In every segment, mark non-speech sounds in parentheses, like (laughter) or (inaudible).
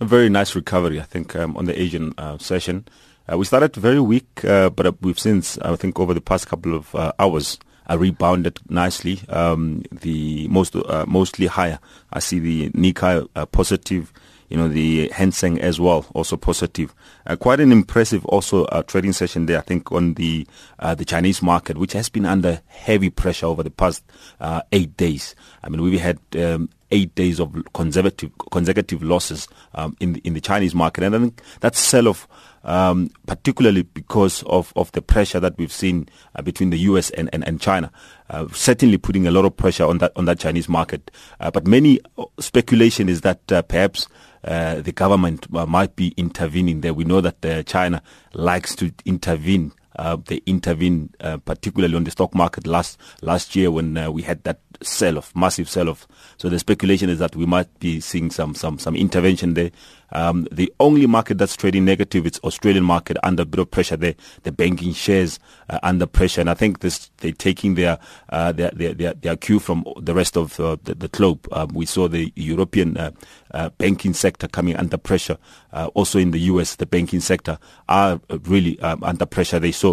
A very nice recovery, I think, um, on the Asian uh, session. Uh, we started very weak, uh, but uh, we've since, I think, over the past couple of uh, hours, uh, rebounded nicely. Um, the most mostly higher. I see the Nikkei positive you know, the Hang as well, also positive. Uh, quite an impressive also uh, trading session there, I think, on the uh, the Chinese market, which has been under heavy pressure over the past uh, eight days. I mean, we've had um, eight days of consecutive consecutive losses um, in the, in the Chinese market, and I think that sell-off. Um, particularly because of, of the pressure that we've seen uh, between the US and, and, and China, uh, certainly putting a lot of pressure on that on that Chinese market. Uh, but many uh, speculation is that uh, perhaps uh, the government uh, might be intervening there. We know that uh, China likes to intervene. Uh, they intervened uh, particularly on the stock market last last year when we had that sell-off, massive sell-off. So the speculation is that we might be seeing some some some intervention there. Um, the only market that's trading negative is Australian market under a bit of pressure there. The banking shares uh, under pressure, and I think this they're taking their uh, their, their, their their cue from the rest of uh, the, the, globe. Um, we saw the European uh, uh, banking sector coming under pressure. Uh, also in the US, the banking sector are really um, under pressure. They saw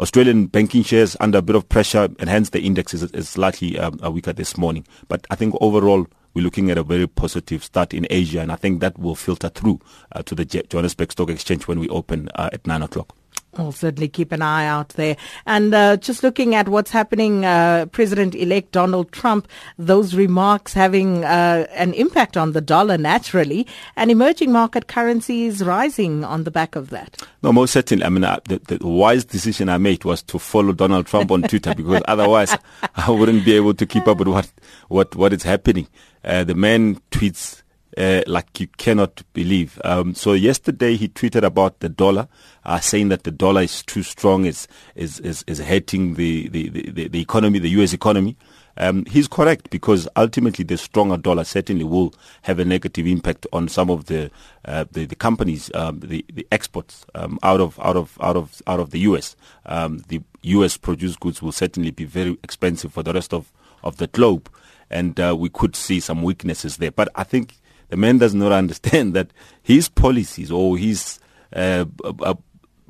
Australian banking shares under a bit of pressure, and hence the index is, is slightly um, weaker this morning. But I think overall we're looking at a very positive start in Asia, and I think that will filter through uh, to the Johannesburg Stock Exchange when we open uh, at 9 o'clock. We'll certainly keep an eye out there. And uh, just looking at what's happening, uh, President-elect Donald Trump, those remarks having uh, an impact on the dollar naturally, and emerging market currencies rising on the back of that. No, most certainly. I mean, uh, the, the, wise decision I made was to follow Donald Trump on Twitter (laughs) because otherwise I wouldn't be able to keep up with what what what is happening. Uh, the man tweets uh, like you cannot believe. Um, so yesterday he tweeted about the dollar, uh, saying that the dollar is too strong, is is is, is hurting the, the, the, the economy, the U.S. economy. Um, he's correct because ultimately the stronger dollar certainly will have a negative impact on some of the uh, the, the, companies, um, the, the exports um, out of out of out of out of the U.S. Um, the U.S. produced goods will certainly be very expensive for the rest of of the globe, and uh, we could see some weaknesses there. But I think the man does not (laughs) understand that his policies or his uh, uh,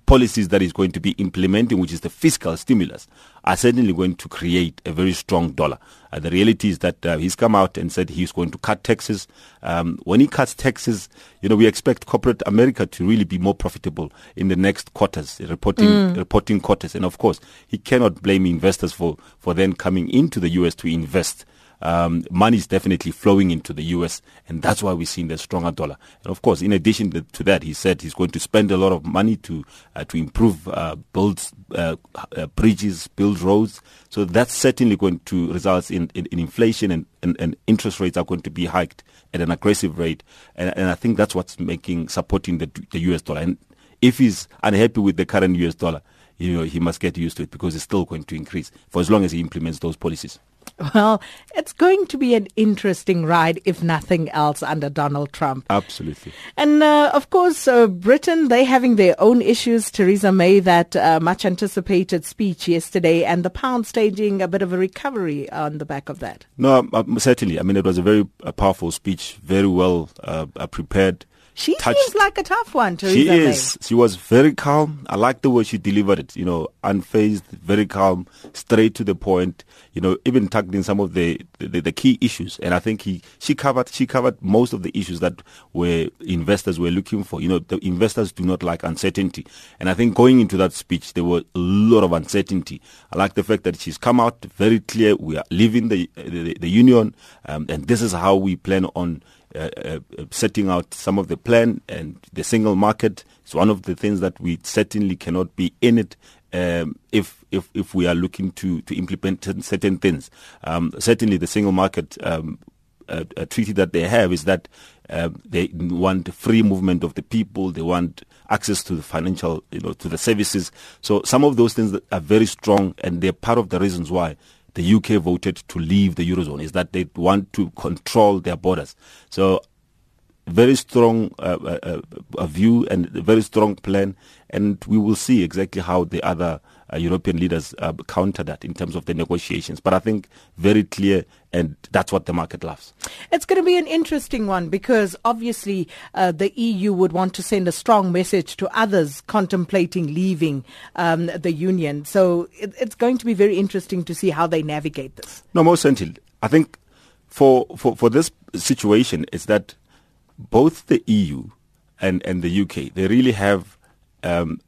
policies that he's going to be implementing, which is the fiscal stimulus, are certainly going to create a very strong dollar. Uh, the reality is that uh, he's come out and said he's going to cut taxes. Um, when he cuts taxes, you know, we expect corporate America to really be more profitable in the next quarters, reporting mm. reporting quarters. And of course, he cannot blame investors for for then coming into the U.S. to invest um, money is definitely flowing into the US, and that's why we're seeing the stronger dollar. And of course, in addition to that, he said he's going to spend a lot of money to uh, to improve, uh, build uh, uh bridges, build roads. So that's certainly going to result in, in, in inflation, and, and, and, interest rates are going to be hiked at an aggressive rate. And, and I think that's what's making supporting the, the US dollar. And if he's unhappy with the current US dollar, you know, he must get used to it because it's still going to increase for as long as he implements those policies. (laughs) Well, it's going to be an interesting ride, if nothing else, under Donald Trump. Absolutely. And uh, of course, uh, Britain, they having their own issues. Theresa May, that uh, much anticipated speech yesterday, and the pound staging a bit of a recovery on the back of that. No, um, certainly. I mean, it was a very powerful speech, very well uh, prepared. She touched. seems like a tough one, Theresa She is. May. She was very calm. I like the way she delivered it. You know, unfazed, very calm, straight to the point. You know, even tackling some of the, the, the key issues. And I think he she covered she covered most of the issues that were investors were looking for. You know, the investors do not like uncertainty. And I think going into that speech, there was a lot of uncertainty. I like the fact that she's come out very clear. We are leaving the the, the union, um, and this is how we plan on setting out some of the plan and the single market is one of the things that we certainly cannot be in it um, if if if we are looking to to implement certain things. Um, certainly, the single market um, uh, treaty that they have is that uh, they want free movement of the people. They want access to the financial, you know, to the services. So some of those things are very strong, and they're part of the reasons why the UK voted to leave the Eurozone is that they want to control their borders. So very strong uh, uh, uh view and very strong plan, and we will see exactly how the other uh, European leaders uh, counter that in terms of the negotiations. But I think very clear, and that's what the market loves. It's going to be an interesting one because obviously uh, the EU would want to send a strong message to others contemplating leaving um, the union. So it, it's going to be very interesting to see how they navigate this. No, most certainly. I think for, for, for this situation is that both the EU and, and the UK, they really have um,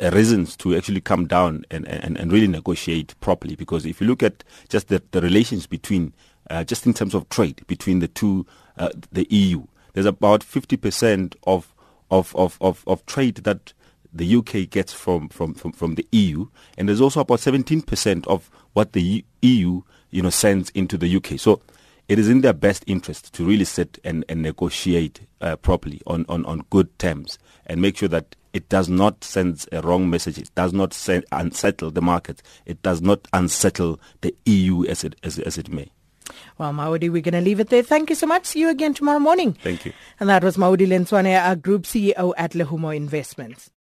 reasons to actually come down and, and, and really negotiate properly. Because if you look at just the, the relations between, uh, just in terms of trade between the two, uh, the EU, there's about 50% of, of, of, of, of trade that the UK gets from, from, from, from the EU, and there's also about 17% of what the EU you know sends into the UK. So it is in their best interest to really sit and, and negotiate uh, properly on, on, on good terms and make sure that it does not send a wrong message. It does not send, unsettle the market. It does not unsettle the EU as it, as, as it may. Well, Maudi, we're going to leave it there. Thank you so much. See you again tomorrow morning. Thank you. And that was Maudi Lenswane, our Group CEO at Lehumo Investments.